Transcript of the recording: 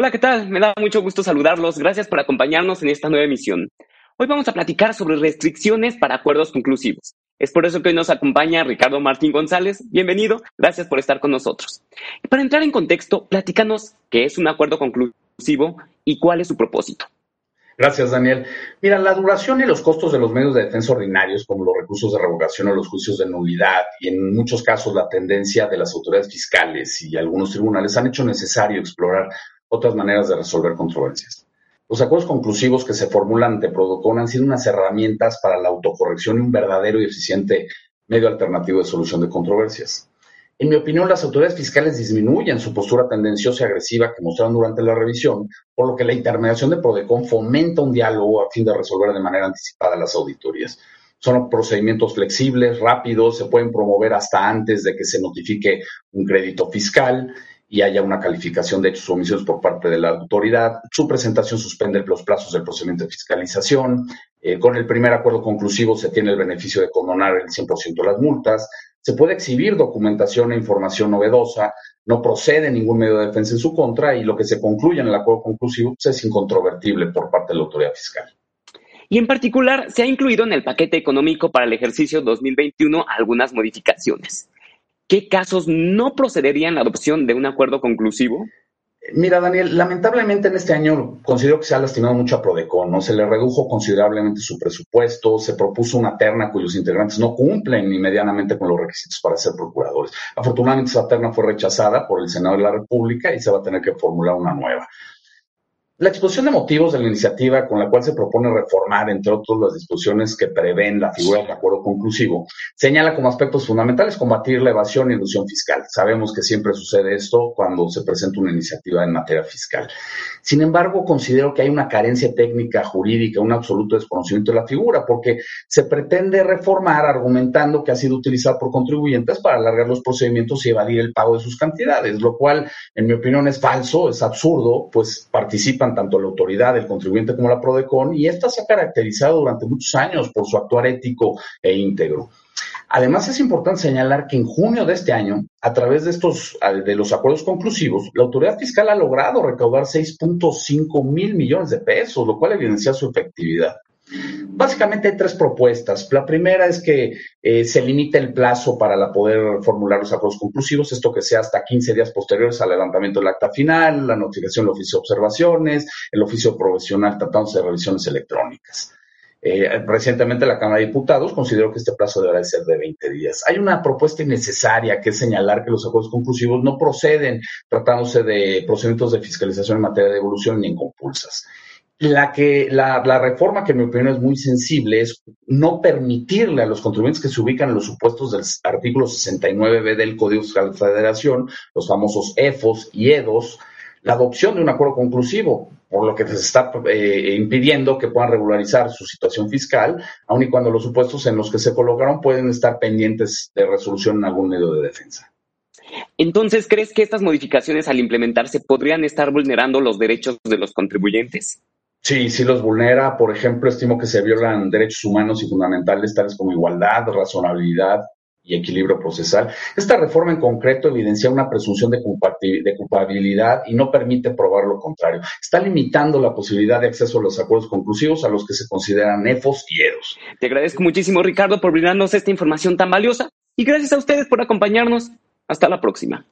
Hola, ¿qué tal? Me da mucho gusto saludarlos. Gracias por acompañarnos en esta nueva emisión. Hoy vamos a platicar sobre restricciones para acuerdos conclusivos. Es por eso que hoy nos acompaña Ricardo Martín González. Bienvenido, gracias por estar con nosotros. Y para entrar en contexto, platícanos qué es un acuerdo conclusivo y cuál es su propósito. Gracias, Daniel. Mira, la duración y los costos de los medios de defensa ordinarios, como los recursos de revocación o los juicios de nulidad, y en muchos casos la tendencia de las autoridades fiscales y algunos tribunales, han hecho necesario explorar otras maneras de resolver controversias. Los acuerdos conclusivos que se formulan ante Prodocon han sido unas herramientas para la autocorrección y un verdadero y eficiente medio alternativo de solución de controversias. En mi opinión, las autoridades fiscales disminuyen su postura tendenciosa y agresiva que mostraron durante la revisión, por lo que la intermediación de Prodecon fomenta un diálogo a fin de resolver de manera anticipada las auditorías. Son procedimientos flexibles, rápidos, se pueden promover hasta antes de que se notifique un crédito fiscal y haya una calificación de hechos o omisiones por parte de la autoridad. Su presentación suspende los plazos del procedimiento de fiscalización. Eh, con el primer acuerdo conclusivo se tiene el beneficio de condonar el 100% de las multas. Se puede exhibir documentación e información novedosa. No procede ningún medio de defensa en su contra y lo que se concluye en el acuerdo conclusivo es incontrovertible por parte de la autoridad fiscal. Y en particular, se ha incluido en el paquete económico para el ejercicio 2021 algunas modificaciones. ¿Qué casos no procederían la adopción de un acuerdo conclusivo? Mira, Daniel, lamentablemente en este año considero que se ha lastimado mucho a Prodecon, ¿no? Se le redujo considerablemente su presupuesto, se propuso una terna cuyos integrantes no cumplen ni medianamente con los requisitos para ser procuradores. Afortunadamente esa terna fue rechazada por el Senado de la República y se va a tener que formular una nueva. La exposición de motivos de la iniciativa con la cual se propone reformar, entre otros, las disposiciones que prevén la figura del acuerdo conclusivo, señala como aspectos fundamentales combatir la evasión y ilusión fiscal. Sabemos que siempre sucede esto cuando se presenta una iniciativa en materia fiscal. Sin embargo, considero que hay una carencia técnica, jurídica, un absoluto desconocimiento de la figura, porque se pretende reformar argumentando que ha sido utilizada por contribuyentes para alargar los procedimientos y evadir el pago de sus cantidades, lo cual, en mi opinión, es falso, es absurdo, pues participan tanto la autoridad, el contribuyente como la PRODECON, y esta se ha caracterizado durante muchos años por su actuar ético e íntegro. Además, es importante señalar que en junio de este año, a través de estos, de los acuerdos conclusivos, la autoridad fiscal ha logrado recaudar 6.5 mil millones de pesos, lo cual evidencia su efectividad. Básicamente hay tres propuestas. La primera es que eh, se limite el plazo para poder formular los acuerdos conclusivos, esto que sea hasta 15 días posteriores al levantamiento del acta final, la notificación del oficio de observaciones, el oficio profesional tratándose de revisiones electrónicas. Eh, recientemente la Cámara de Diputados consideró que este plazo deberá ser de 20 días. Hay una propuesta innecesaria que es señalar que los acuerdos conclusivos no proceden tratándose de procedimientos de fiscalización en materia de devolución ni en compulsas. La, que, la, la, reforma, que en mi opinión es muy sensible, es no permitirle a los contribuyentes que se ubican en los supuestos del artículo 69b del Código Fiscal de Federación, los famosos EFOS y EDOS, la adopción de un acuerdo conclusivo, por lo que se está eh, impidiendo que puedan regularizar su situación fiscal, aun y cuando los supuestos en los que se colocaron pueden estar pendientes de resolución en algún medio de defensa. Entonces, ¿crees que estas modificaciones al implementarse podrían estar vulnerando los derechos de los contribuyentes? Sí, sí los vulnera. Por ejemplo, estimo que se violan derechos humanos y fundamentales tales como igualdad, razonabilidad, y equilibrio procesal. Esta reforma en concreto evidencia una presunción de, culpabilidad y no permite probar lo contrario. Está limitando la posibilidad de acceso a los acuerdos conclusivos a los que se consideran EFOS y EDOS. Te agradezco muchísimo, Ricardo, por brindarnos esta información tan valiosa y gracias a ustedes por acompañarnos. Hasta la próxima.